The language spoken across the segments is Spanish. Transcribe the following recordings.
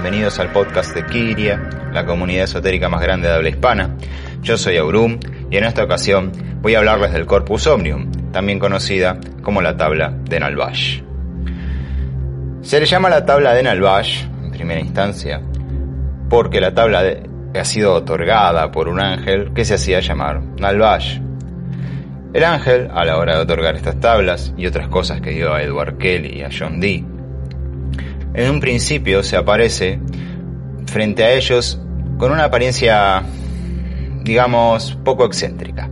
Bienvenidos al podcast de Kiria, la comunidad esotérica más grande de habla hispana. Yo soy Aurum y en esta ocasión voy a hablarles del Corpus Omnium, también conocida como la tabla de Nalvash. Se le llama la tabla de Nalvash, en primera instancia, porque la tabla ha sido otorgada por un ángel que se hacía llamar Nalvash. El ángel, a la hora de otorgar estas tablas y otras cosas que dio a Edward Kelly y a John Dee, en un principio se aparece frente a ellos con una apariencia, digamos, poco excéntrica.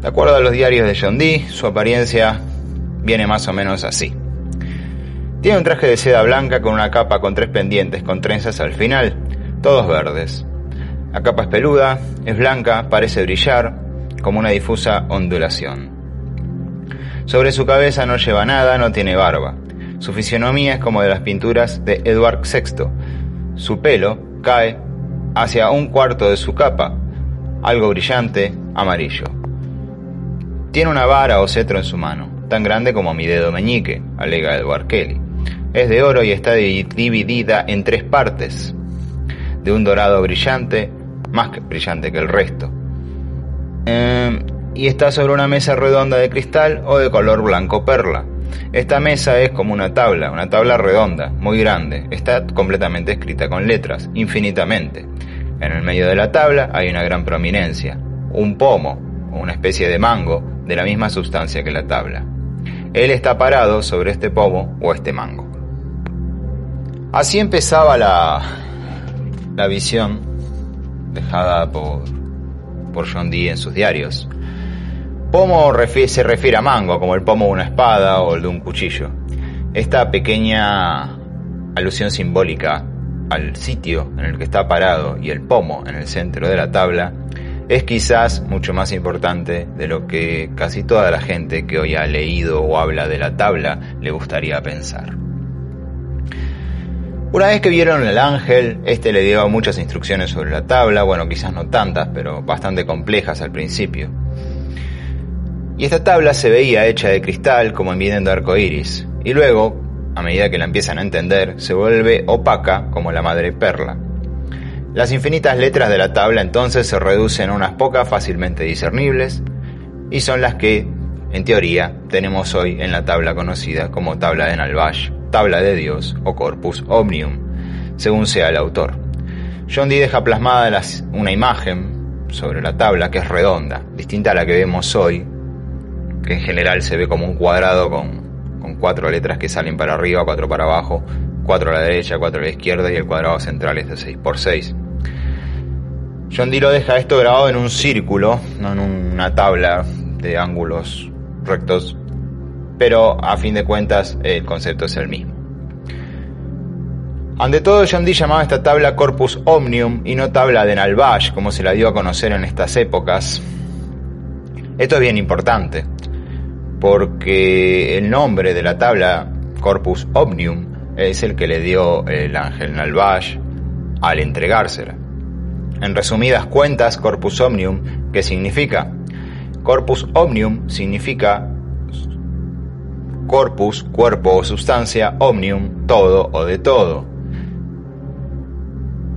De acuerdo a los diarios de John Dee, su apariencia viene más o menos así. Tiene un traje de seda blanca con una capa con tres pendientes con trenzas al final, todos verdes. La capa es peluda, es blanca, parece brillar, como una difusa ondulación. Sobre su cabeza no lleva nada, no tiene barba. Su fisionomía es como de las pinturas de Edward VI. Su pelo cae hacia un cuarto de su capa, algo brillante, amarillo. Tiene una vara o cetro en su mano, tan grande como mi dedo meñique, alega Edward Kelly. Es de oro y está dividida en tres partes, de un dorado brillante, más brillante que el resto. Em, y está sobre una mesa redonda de cristal o de color blanco perla. Esta mesa es como una tabla, una tabla redonda, muy grande. Está completamente escrita con letras, infinitamente. En el medio de la tabla hay una gran prominencia, un pomo, o una especie de mango, de la misma sustancia que la tabla. Él está parado sobre este pomo o este mango. Así empezaba la, la visión dejada por, por John Dee en sus diarios. Pomo se refiere a mango, como el pomo de una espada o el de un cuchillo. Esta pequeña alusión simbólica al sitio en el que está parado y el pomo en el centro de la tabla es quizás mucho más importante de lo que casi toda la gente que hoy ha leído o habla de la tabla le gustaría pensar. Una vez que vieron el ángel, este le dio muchas instrucciones sobre la tabla, bueno, quizás no tantas, pero bastante complejas al principio. Y esta tabla se veía hecha de cristal como en viendo arco iris, y luego, a medida que la empiezan a entender, se vuelve opaca como la madre perla. Las infinitas letras de la tabla entonces se reducen a unas pocas fácilmente discernibles, y son las que, en teoría, tenemos hoy en la tabla conocida como tabla de Nalvash tabla de Dios o corpus omnium, según sea el autor. John Dee deja plasmada una imagen sobre la tabla que es redonda, distinta a la que vemos hoy, que en general se ve como un cuadrado con, cuatro letras que salen para arriba, cuatro para abajo, cuatro a la derecha, cuatro a la izquierda y el cuadrado central es de 6 por 6. John Dee lo deja esto grabado en un círculo, no en una tabla de ángulos rectos pero a fin de cuentas el concepto es el mismo. Ante todo, John Dee llamaba esta tabla Corpus Omnium y no tabla de Nalvash, como se la dio a conocer en estas épocas. Esto es bien importante, porque el nombre de la tabla Corpus Omnium es el que le dio el ángel Nalvash al entregársela. En resumidas cuentas, Corpus Omnium, ¿qué significa? Corpus Omnium significa corpus, cuerpo o sustancia, omnium, todo o de todo.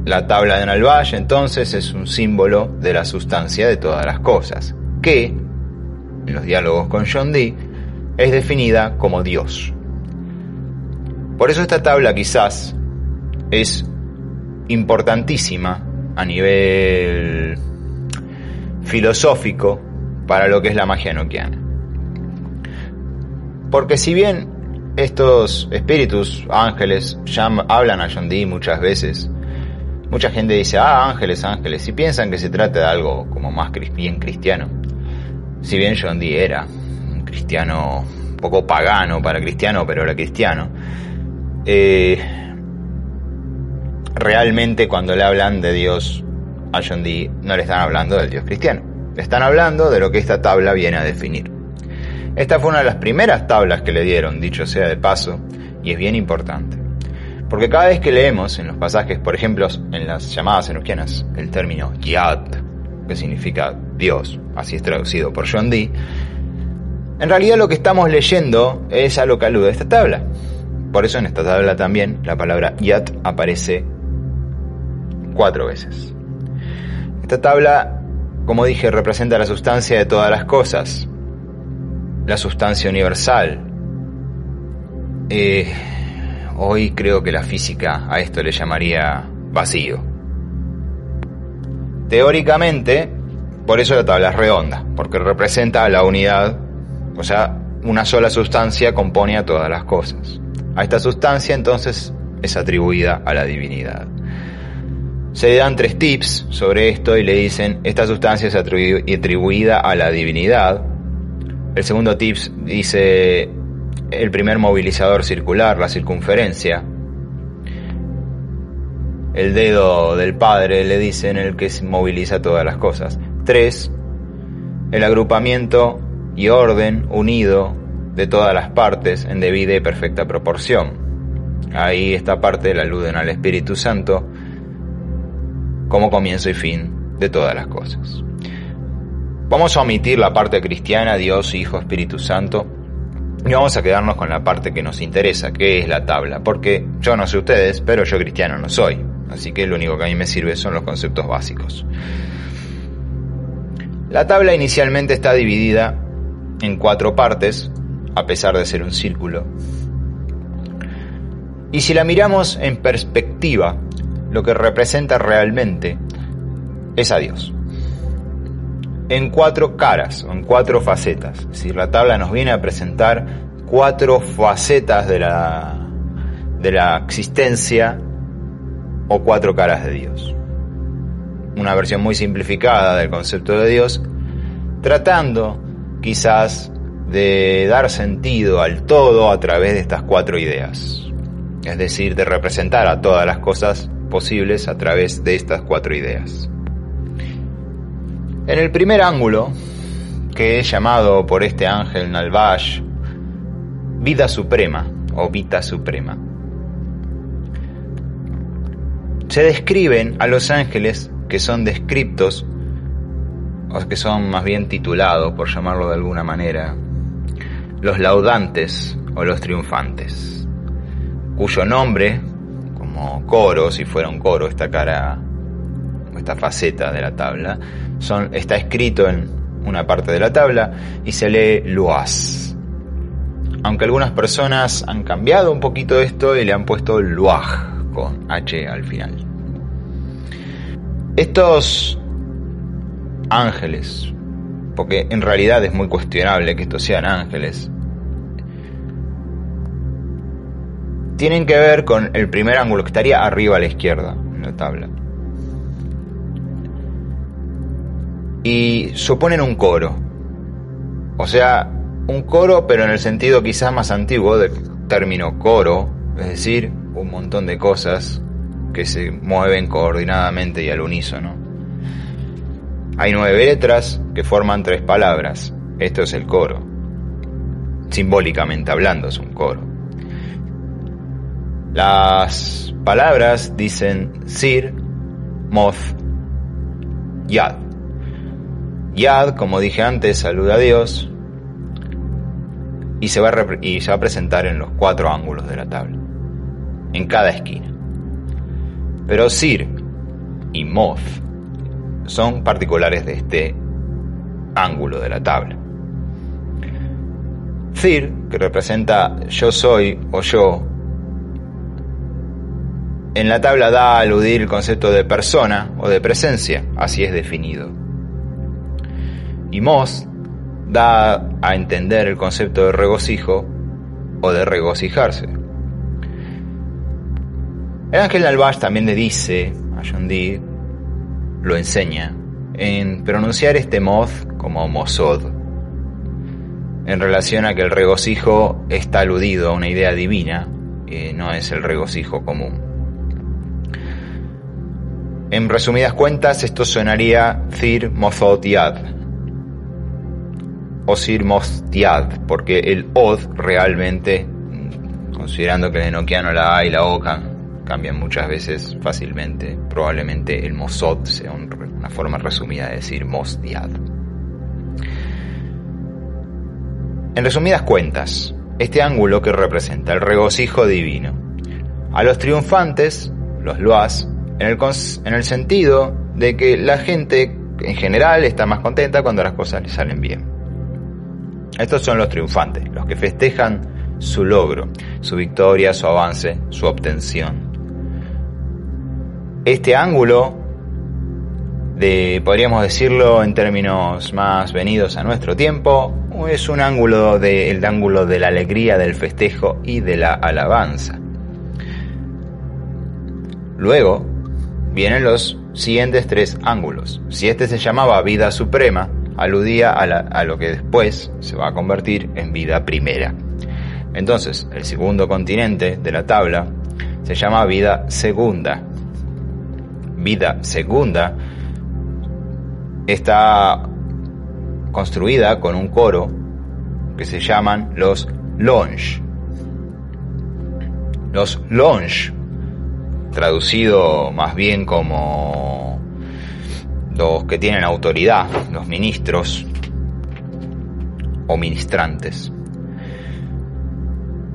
La tabla de Nalvash entonces es un símbolo de la sustancia de todas las cosas, que, en los diálogos con John Dee, es definida como Dios. Por eso esta tabla quizás es importantísima a nivel filosófico para lo que es la magia enoquiana. Porque si bien estos espíritus, ángeles, ya hablan a John Dee muchas veces, Mucha gente dice, ah, ángeles, ángeles, y piensan que se trata de algo como más bien cristiano. Si bien John Dee era un cristiano un poco pagano para cristiano, pero era cristiano, eh, realmente cuando le hablan de Dios a John Dee, no le están hablando del Dios cristiano. Le están hablando de lo que esta tabla viene a definir. Esta fue una de las primeras tablas que le dieron, dicho sea de paso, y es bien importante. Porque cada vez que leemos en los pasajes, por ejemplo, en las llamadas enoquianas, el término Yad, que significa Dios, así es traducido por John Dee, en realidad lo que estamos leyendo es a lo que alude esta tabla. Por eso en esta tabla también la palabra Yad aparece cuatro veces. Esta tabla, como dije, representa la sustancia de todas las cosas, la sustancia universal. Eh, hoy creo que la física a esto le llamaría vacío. Teóricamente, por eso la tabla es redonda, porque representa la unidad, o sea, una sola sustancia compone a todas las cosas. A esta sustancia entonces es atribuida a la divinidad. Se dan tres tips sobre esto y le dicen, esta sustancia es atribuida a la divinidad, el segundo tips dice el primer movilizador circular, la circunferencia. El dedo del padre le dice en el que moviliza todas las cosas. Tres, el agrupamiento y orden unido de todas las partes en debida y perfecta proporción. Ahí esta parte la aluden al Espíritu Santo como comienzo y fin de todas las cosas. Vamos a omitir la parte cristiana, Dios, Hijo, Espíritu Santo, y vamos a quedarnos con la parte que nos interesa, que es la tabla, porque yo no sé ustedes, pero yo cristiano no soy, así que lo único que a mí me sirve son los conceptos básicos. La tabla inicialmente está dividida en cuatro partes, a pesar de ser un círculo. Y si la miramos en perspectiva, lo que representa realmente es a Dios en cuatro caras en cuatro facetas. Es decir, la tabla nos viene a presentar cuatro facetas de la, de la existencia o cuatro caras de Dios. Una versión muy simplificada del concepto de Dios, tratando quizás de dar sentido al todo a través de estas cuatro ideas. Es decir, de representar a todas las cosas posibles a través de estas cuatro ideas. En el primer ángulo, que es llamado por este ángel Nalvash vida suprema o vita suprema, se describen a los ángeles que son descriptos, o que son más bien titulados, por llamarlo de alguna manera, los laudantes o los triunfantes, cuyo nombre, como coro, si fuera un coro esta cara, esta faceta de la tabla, está escrito en una parte de la tabla y se lee Luaz. Aunque algunas personas han cambiado un poquito esto y le han puesto Luaj con H al final. Estos ángeles, porque en realidad es muy cuestionable que estos sean ángeles, tienen que ver con el primer ángulo que estaría arriba a la izquierda en la tabla. y suponen un coro. O sea, un coro, pero en el sentido quizás más antiguo del término coro, es decir, un montón de cosas que se mueven coordinadamente y al unísono. Hay nueve letras que forman tres palabras. Esto es el coro. Simbólicamente hablando es un coro. Las palabras dicen Sir, Moth, Yad. Yad, como dije antes, saluda a Dios y se, va a y se va a presentar en los cuatro ángulos de la tabla, en cada esquina. Pero Sir y Moth son particulares de este ángulo de la tabla. Sir, que representa yo soy o yo, en la tabla da a aludir el concepto de persona o de presencia, así es definido y Moss da a entender el concepto de regocijo o de regocijarse. El ángel Albash también le dice a Dee, lo enseña en pronunciar este mod como mozod, en relación a que el regocijo está aludido a una idea divina, y no es el regocijo común. En resumidas cuentas, esto sonaría Zir Mozod Yad, o Sir Mostiad, porque el Od realmente, considerando que el enoquiano la A y la O cambian muchas veces fácilmente, probablemente el Mosod sea una forma resumida de decir Mostiad. En resumidas cuentas, este ángulo que representa el regocijo divino, a los triunfantes, los loas, en el, en el sentido de que la gente en general está más contenta cuando las cosas le salen bien. Estos son los triunfantes, los que festejan su logro, su victoria, su avance, su obtención. Este ángulo, de, podríamos decirlo en términos más venidos a nuestro tiempo, es un ángulo de, el ángulo de la alegría, del festejo y de la alabanza. Luego vienen los siguientes tres ángulos. Si este se llamaba vida suprema, aludía a, lo que después se va a convertir en vida primera. Entonces, el segundo continente de la tabla se llama vida segunda. Vida segunda está construida con un coro que se llaman los longe. Los longe, traducido más bien como los que tienen autoridad, los ministros o ministrantes.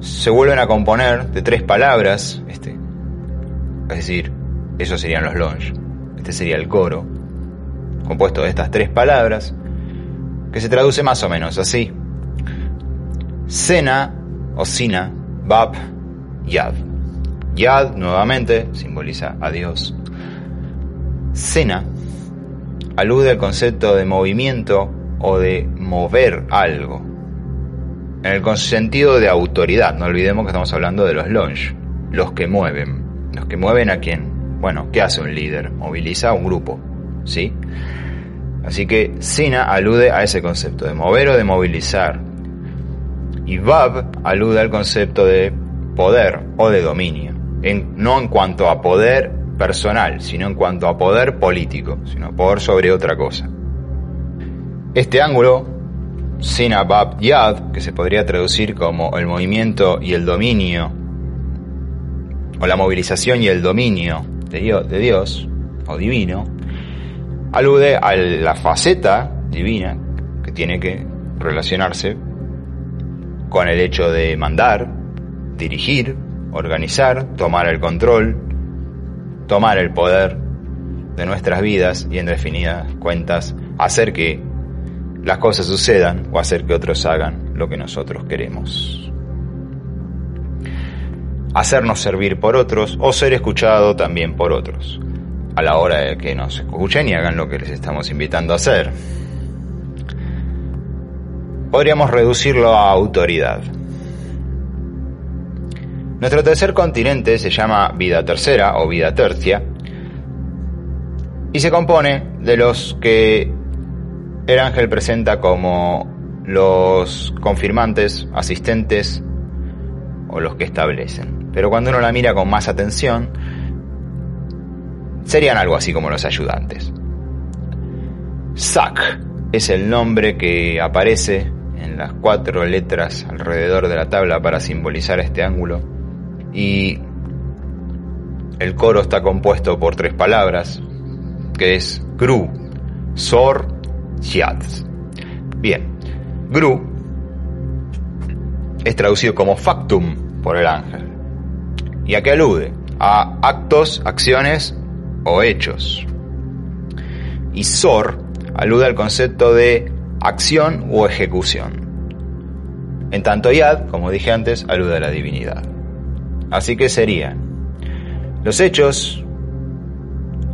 Se vuelven a componer de tres palabras, este, es decir, esos serían los longe, este sería el coro, compuesto de estas tres palabras, que se traduce más o menos así. Sena o Sina, Bab, Yad. Yad nuevamente simboliza a Dios. Sena alude al concepto de movimiento o de mover algo. En el sentido de autoridad, no olvidemos que estamos hablando de los longe, los que mueven. Los que mueven a quién? Bueno, ¿qué hace un líder? Moviliza a un grupo, ¿sí? Así que Sina alude a ese concepto de mover o de movilizar. Y Bab alude al concepto de poder o de dominio. No en cuanto a poder personal, sino en cuanto a poder político, sino poder sobre otra cosa. Este ángulo, Sinabab Yad, que se podría traducir como el movimiento y el dominio, o la movilización y el dominio de Dios, de Dios o divino, alude a la faceta divina que tiene que relacionarse con el hecho de mandar, dirigir, organizar, tomar el control, tomar el poder de nuestras vidas y en definidas cuentas hacer que las cosas sucedan o hacer que otros hagan lo que nosotros queremos. Hacernos servir por otros o ser escuchado también por otros, a la hora de que nos escuchen y hagan lo que les estamos invitando a hacer. Podríamos reducirlo a autoridad. Nuestro tercer continente se llama vida tercera o vida tercia y se compone de los que el ángel presenta como los confirmantes, asistentes o los que establecen. Pero cuando uno la mira con más atención, serían algo así como los ayudantes. Sak es el nombre que aparece en las cuatro letras alrededor de la tabla para simbolizar este ángulo y el coro está compuesto por tres palabras, que es Gru, Sor, Yatz. Bien, Gru es traducido como factum por el ángel. ¿Y a qué alude? A actos, acciones o hechos. Y Sor alude al concepto de acción o ejecución. En tanto Yad, como dije antes, alude a la divinidad. Así que serían los hechos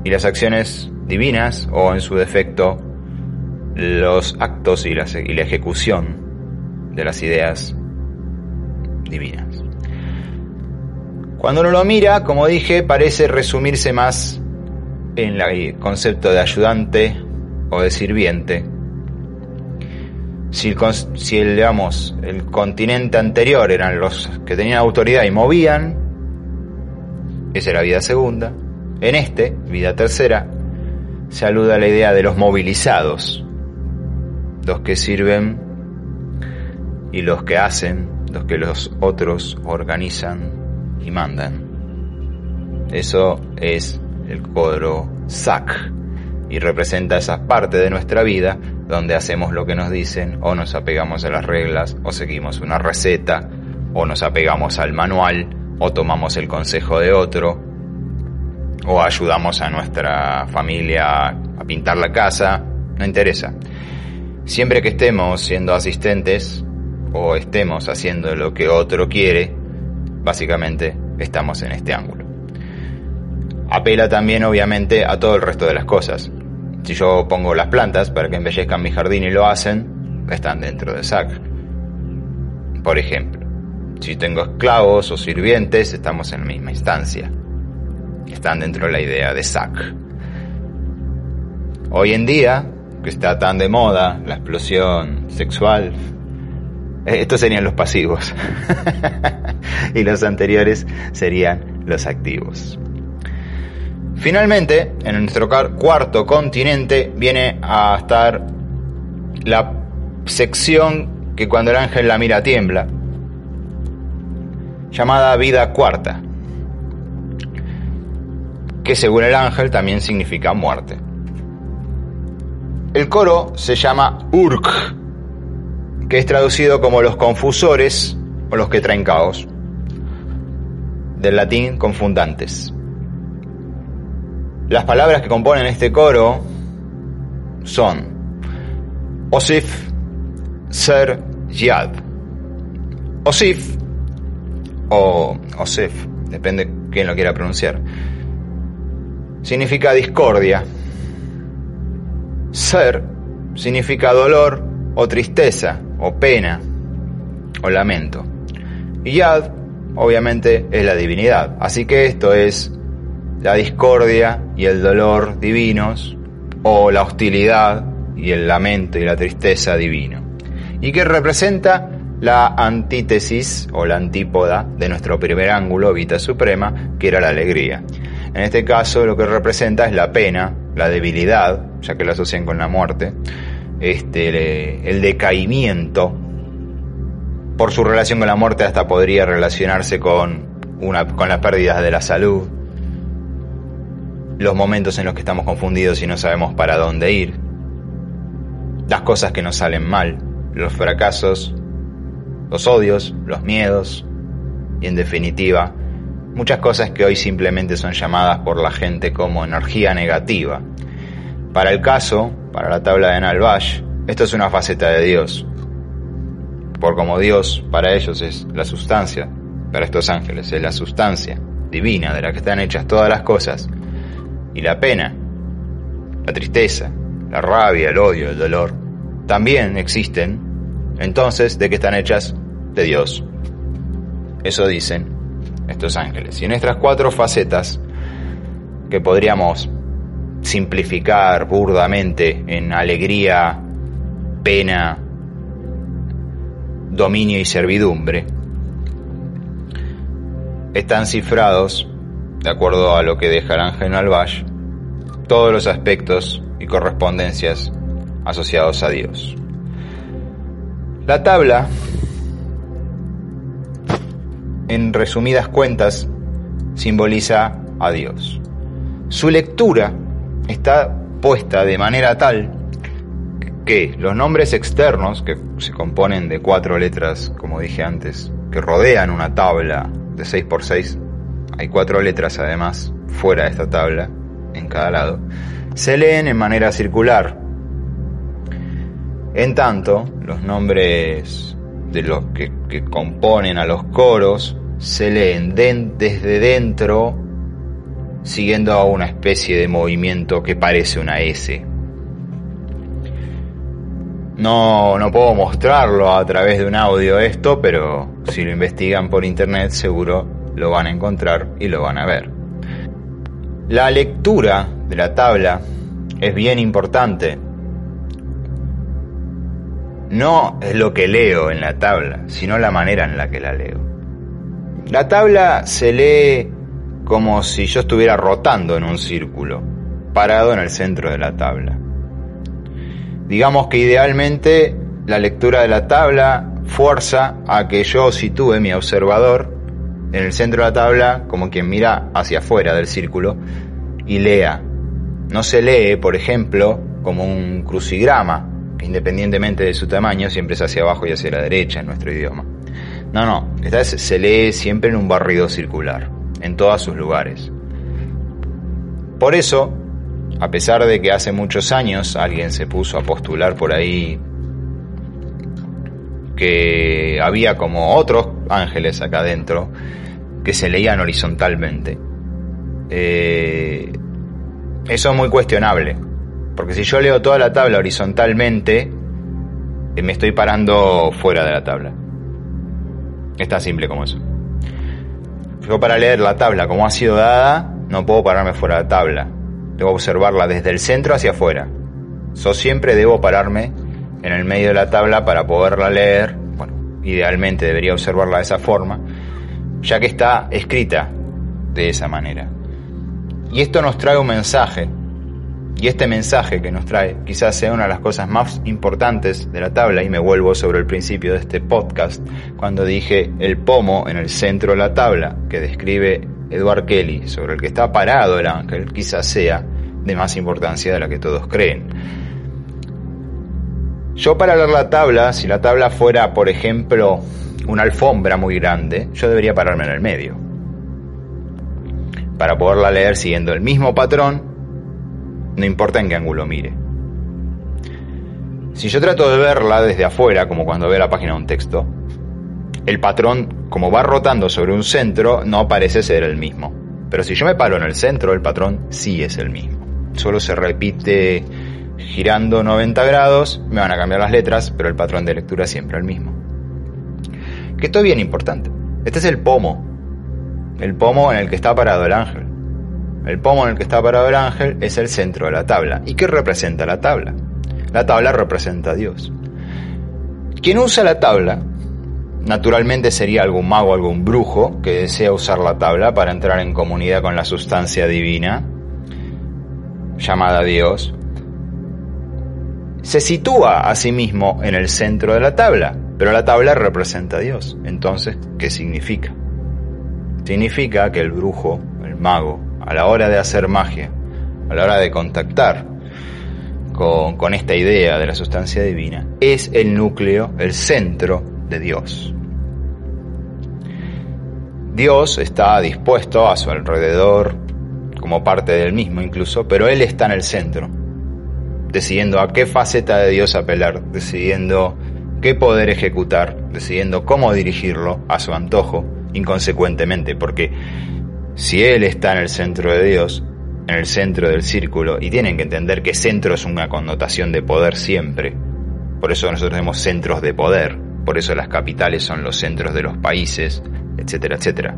y las acciones divinas, o en su defecto, los actos y la, y la ejecución de las ideas divinas. Cuando uno lo mira, como dije, parece resumirse más en el concepto de ayudante o de sirviente. Si, el, el, digamos, el continente anterior eran los que tenían autoridad y movían, esa era vida segunda. En este, vida tercera, se aluda a la idea de los movilizados, los que sirven y los que hacen, los que los otros organizan y mandan. Eso es el coro SAC y representa esa parte de nuestra vida donde hacemos lo que nos dicen o nos apegamos a las reglas o seguimos una receta o nos apegamos al manual o tomamos el consejo de otro o ayudamos a nuestra familia a pintar la casa, no interesa. Siempre que estemos siendo asistentes o estemos haciendo lo que otro quiere, básicamente estamos en este ángulo. Apela también obviamente a todo el resto de las cosas. Si yo pongo las plantas para que embellezcan mi jardín y lo hacen, están dentro de SAC. Por ejemplo, si tengo esclavos o sirvientes, estamos en la misma instancia. Están dentro de la idea de SAC. Hoy en día, que está tan de moda la explosión sexual, estos serían los pasivos. y los anteriores serían los activos. Finalmente, en nuestro cuarto continente viene a estar la sección que cuando el ángel la mira tiembla, llamada vida cuarta, que según el ángel también significa muerte. El coro se llama Urk, que es traducido como los confusores o los que traen caos, del latín confundantes. Las palabras que componen este coro son Osif, Ser, Yad. Osif o Osif, depende quién lo quiera pronunciar, significa discordia. Ser significa dolor o tristeza o pena o lamento. Y Yad, obviamente, es la divinidad. Así que esto es la discordia y el dolor divinos o la hostilidad y el lamento y la tristeza divino. Y que representa la antítesis o la antípoda de nuestro primer ángulo, Vita Suprema, que era la alegría. En este caso lo que representa es la pena, la debilidad, ya que lo asocian con la muerte, este, el decaimiento. Por su relación con la muerte hasta podría relacionarse con, una, con las pérdidas de la salud, los momentos en los que estamos confundidos y no sabemos para dónde ir, las cosas que nos salen mal, los fracasos, los odios, los miedos y en definitiva muchas cosas que hoy simplemente son llamadas por la gente como energía negativa. Para el caso, para la tabla de Nalbash, esto es una faceta de Dios. Por como Dios para ellos es la sustancia, para estos ángeles es la sustancia divina de la que están hechas todas las cosas, y la pena, la tristeza, la rabia, el odio, el dolor, también existen, entonces, ¿de qué están hechas? De Dios. Eso dicen estos ángeles. Y en estas cuatro facetas, que podríamos simplificar burdamente en alegría, pena, dominio y servidumbre, están cifrados de acuerdo a lo que deja el ángel Albash, todos los aspectos y correspondencias asociados a Dios. La tabla, en resumidas cuentas, simboliza a Dios. Su lectura está puesta de manera tal que los nombres externos, que se componen de cuatro letras, como dije antes, que rodean una tabla de 6x6, hay cuatro letras además fuera de esta tabla, en cada lado, se leen en manera circular. En tanto, los nombres de los que, componen a los coros se leen desde dentro, siguiendo a una especie de movimiento que parece una S. No, no puedo mostrarlo a través de un audio esto, pero si lo investigan por internet seguro lo van a encontrar y lo van a ver. La lectura de la tabla es bien importante. No es lo que leo en la tabla, sino la manera en la que la leo. La tabla se lee como si yo estuviera rotando en un círculo, parado en el centro de la tabla. Digamos que idealmente la lectura de la tabla fuerza a que yo sitúe mi observador en el centro de la tabla como quien mira hacia afuera del círculo y lea. No se lee, por ejemplo, como un crucigrama, que independientemente de su tamaño siempre es hacia abajo y hacia la derecha en nuestro idioma. No, no, esta vez se lee siempre en un barrido circular, en todos sus lugares. Por eso, a pesar de que hace muchos años alguien se puso a postular por ahí que había como otros ángeles acá adentro que se leían horizontalmente. Eh, eso es muy cuestionable, porque si yo leo toda la tabla horizontalmente, eh, me estoy parando fuera de la tabla. Es tan simple como eso. Yo para leer la tabla como ha sido dada, no puedo pararme fuera de la tabla. Debo observarla desde el centro hacia afuera. Yo siempre debo pararme en el medio de la tabla para poderla leer. Bueno, idealmente debería observarla de esa forma, ya que está escrita de esa manera. Y esto nos trae un mensaje. Y este mensaje que nos trae quizás sea una de las cosas más importantes de la tabla y me vuelvo sobre el principio de este podcast cuando dije el pomo en el centro de la tabla que describe Edward Kelly sobre el que está parado el ángel quizás sea de más importancia de la que todos creen. Yo para leer la tabla, si la tabla fuera, por ejemplo, una alfombra muy grande, yo debería pararme en el medio. Para poderla leer siguiendo el mismo patrón, no importa en qué ángulo mire. Si yo trato de verla desde afuera, como cuando veo la página de un texto, el patrón, como va rotando sobre un centro, no parece ser el mismo. Pero si yo me paro en el centro, el patrón sí es el mismo. Solo se repite girando 90 grados, me van a cambiar las letras, pero el patrón de lectura es siempre el mismo. Que esto es bien importante. Este es el pomo, el pomo en el que está parado el ángel. El pomo en el que está parado el ángel es el centro de la tabla. ¿Y qué representa la tabla? La tabla representa a Dios. Quien usa la tabla, naturalmente sería algún mago, algún brujo que desea usar la tabla para entrar en comunidad con la sustancia divina, llamada Dios, se sitúa a sí mismo en el centro de la tabla, pero la tabla representa a Dios. Entonces, ¿qué significa? Significa que el brujo, el mago, a la hora de hacer magia, a la hora de contactar con, con esta idea de la sustancia divina, es el núcleo, el centro de Dios. Dios está dispuesto a su alrededor, como parte del mismo incluso, pero Él está en el centro, decidiendo a qué faceta de Dios apelar, decidiendo qué poder ejecutar, decidiendo cómo dirigirlo a su antojo, inconsecuentemente, porque si Él está en el centro de Dios, en el centro del círculo, y tienen que entender que centro es una connotación de poder siempre, por eso nosotros tenemos centros de poder, por eso las capitales son los centros de los países, etcétera, etcétera.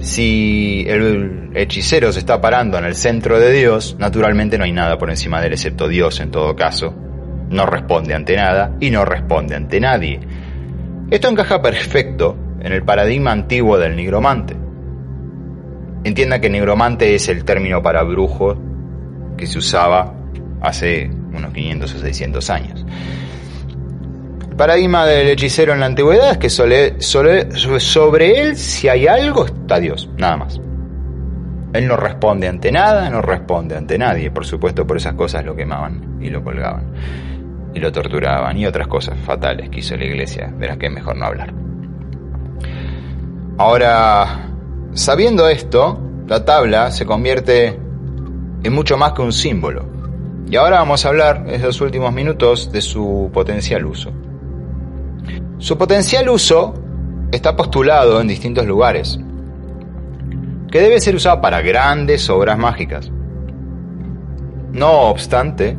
Si el hechicero se está parando en el centro de Dios, naturalmente no hay nada por encima de él excepto Dios en todo caso. No responde ante nada y no responde ante nadie. Esto encaja perfecto en el paradigma antiguo del nigromante. Entienda que nigromante es el término para brujo que se usaba hace unos 500 o 600 años paradigma del hechicero en la antigüedad es que sobre él, si hay algo, está Dios, nada más. Él no responde ante nada, no responde ante nadie. Por supuesto, por esas cosas lo quemaban y lo colgaban. Y lo torturaban y otras cosas fatales que hizo la iglesia, de las que es mejor no hablar. Ahora, sabiendo esto, la tabla se convierte en mucho más que un símbolo. Y ahora vamos a hablar, en esos últimos minutos, de su potencial uso. Su potencial uso está postulado en distintos lugares, que debe ser usado para grandes obras mágicas. No obstante,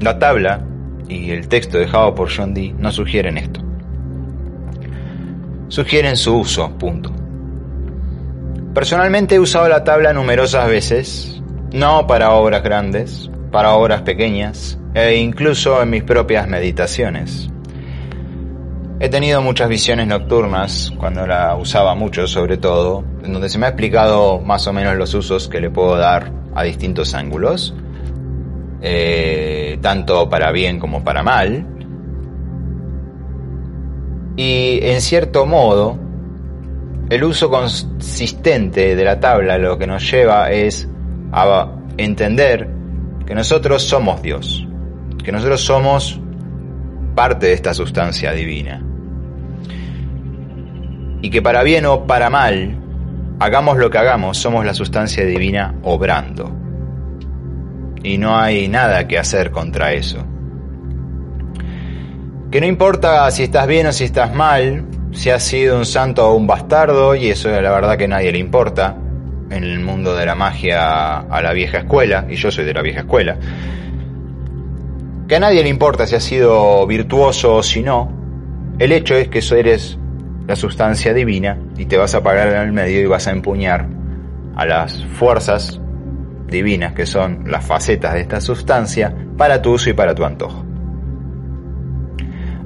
la tabla y el texto dejado por John Dee no sugieren esto. Sugieren su uso, punto. Personalmente he usado la tabla numerosas veces, no para obras grandes, para obras pequeñas e incluso en mis propias meditaciones. He tenido muchas visiones nocturnas, cuando la usaba mucho sobre todo, en donde se me ha explicado más o menos los usos que le puedo dar a distintos ángulos, eh, tanto para bien como para mal. Y en cierto modo, el uso consistente de la tabla lo que nos lleva es a entender que nosotros somos Dios, que nosotros somos parte de esta sustancia divina. Y que para bien o para mal, hagamos lo que hagamos, somos la sustancia divina obrando. Y no hay nada que hacer contra eso. Que no importa si estás bien o si estás mal, si has sido un santo o un bastardo, y eso la verdad que a nadie le importa, en el mundo de la magia a la vieja escuela, y yo soy de la vieja escuela, que a nadie le importa si has sido virtuoso o si no, el hecho es que eres la sustancia divina y te vas a parar en el medio y vas a empuñar a las fuerzas divinas que son las facetas de esta sustancia para tu uso y para tu antojo.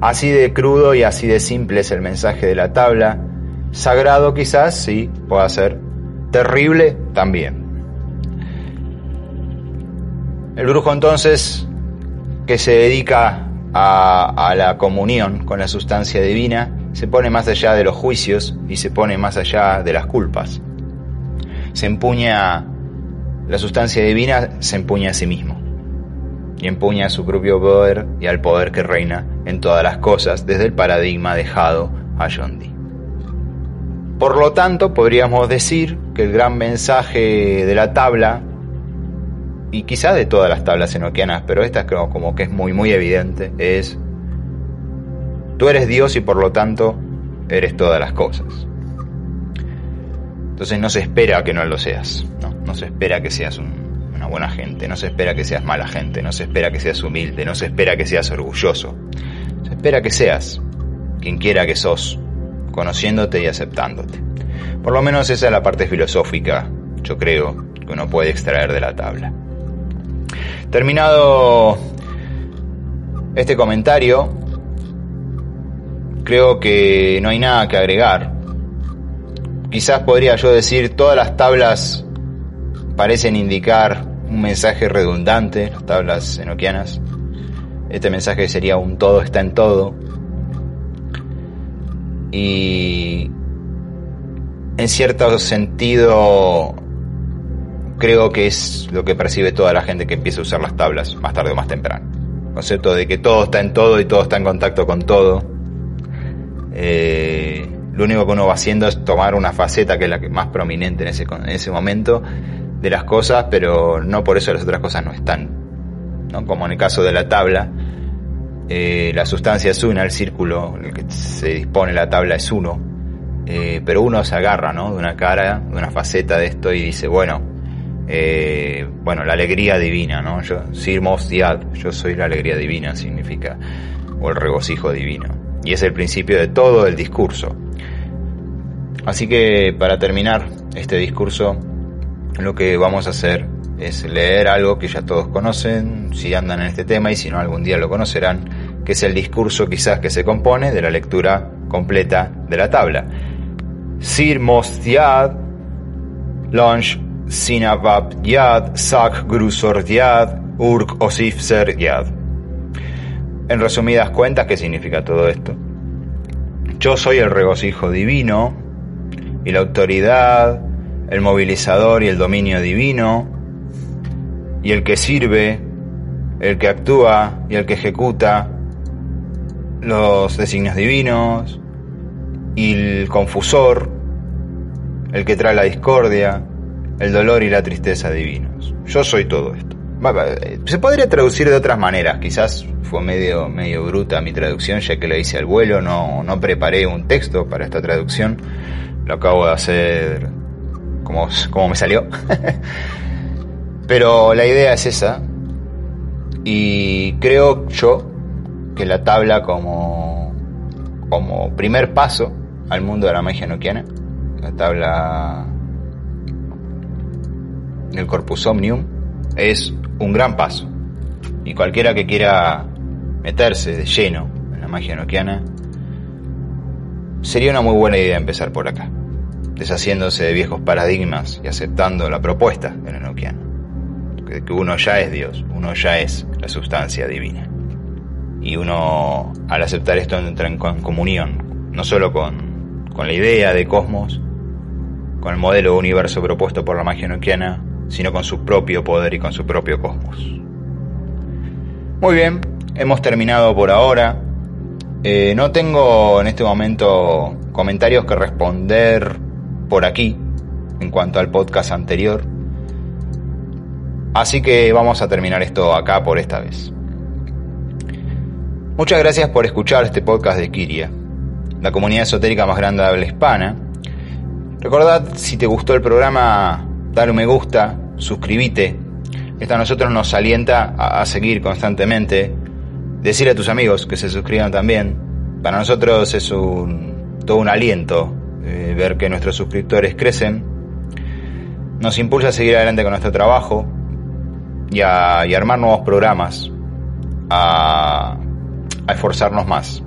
Así de crudo y así de simple es el mensaje de la tabla. Sagrado quizás, sí, puede ser. Terrible también. El brujo entonces que se dedica a, la comunión con la sustancia divina, se pone más allá de los juicios y se pone más allá de las culpas. Se empuña, la sustancia divina se empuña a sí mismo y empuña a su propio poder y al poder que reina en todas las cosas desde el paradigma dejado a John Dee. Por lo tanto, podríamos decir que el gran mensaje de la tabla y quizás de todas las tablas enoquianas, pero esta creo como que es muy muy evidente, es tú eres Dios y por lo tanto eres todas las cosas. Entonces no se espera que no lo seas, no, no se espera que seas una buena gente, no se espera que seas mala gente, no se espera que seas humilde, no se espera que seas orgulloso, se espera que seas quien quiera que sos, conociéndote y aceptándote. Por lo menos esa es la parte filosófica, yo creo, que uno puede extraer de la tabla. Terminado este comentario, creo que no hay nada que agregar. Quizás podría yo decir, todas las tablas parecen indicar un mensaje redundante, las tablas enoquianas. Este mensaje sería un todo está en todo. Y en cierto sentido creo que es lo que percibe toda la gente que empieza a usar las tablas más tarde o más temprano. El concepto de que todo está en todo y todo está en contacto con todo. Eh, lo único que uno va haciendo es tomar una faceta que es la que más prominente en ese, en ese momento de las cosas, pero no por eso las otras cosas no están. ¿no? Como en el caso de la tabla, eh, la sustancia es una, el círculo en el que se dispone la tabla es uno, eh, pero uno se agarra ¿no? de una cara, de una faceta de esto y dice, bueno, eh, bueno, la alegría divina, ¿no? Yo, Diad, yo soy la alegría divina, significa, o el regocijo divino. Y es el principio de todo el discurso. Así que para terminar este discurso, lo que vamos a hacer es leer algo que ya todos conocen, si andan en este tema y si no algún día lo conocerán, que es el discurso quizás que se compone de la lectura completa de la tabla. Sirmos Diad, Launch Sinabab Yad, Sak Grusor Yad, Urk Osifser Yad. En resumidas cuentas, ¿qué significa todo esto? Yo soy el regocijo divino y la autoridad, el movilizador y el dominio divino, y el que sirve, el que actúa y el que ejecuta los designios divinos, y el confusor, el que trae la discordia, el dolor y la tristeza divinos. Yo soy todo esto. Se podría traducir de otras maneras, quizás fue medio, medio bruta mi traducción, ya que lo hice al vuelo, no, no preparé un texto para esta traducción, lo acabo de hacer como, me salió. Pero la idea es esa, y creo yo que la tabla como, como primer paso al mundo de la magia noquiana, la tabla del Corpus Omnium es un gran paso. Y cualquiera que quiera meterse de lleno en la magia enoquiana, sería una muy buena idea empezar por acá, deshaciéndose de viejos paradigmas y aceptando la propuesta del enoquiano, que uno ya es Dios, uno ya es la sustancia divina. Y uno, al aceptar esto, entra en comunión, no solo con, con la idea de cosmos, con el modelo de universo propuesto por la magia enoquiana, sino con su propio poder y con su propio cosmos. Muy bien, hemos terminado por ahora. Eh, no tengo en este momento comentarios que responder por aquí en cuanto al podcast anterior. Así que vamos a terminar esto acá por esta vez. Muchas gracias por escuchar este podcast de Kiria, la comunidad esotérica más grande de habla hispana. Recordad, si te gustó el programa, dale un me gusta, suscríbete. Esto a nosotros nos alienta a, seguir constantemente. Decir a tus amigos que se suscriban también. Para nosotros es un, todo un aliento eh, ver que nuestros suscriptores crecen. Nos impulsa a seguir adelante con nuestro trabajo y a, armar nuevos programas, a, a esforzarnos más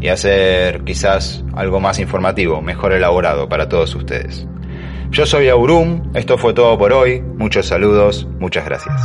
y hacer quizás algo más informativo, mejor elaborado para todos ustedes. Yo soy Aurum, esto fue todo por hoy, muchos saludos, muchas gracias.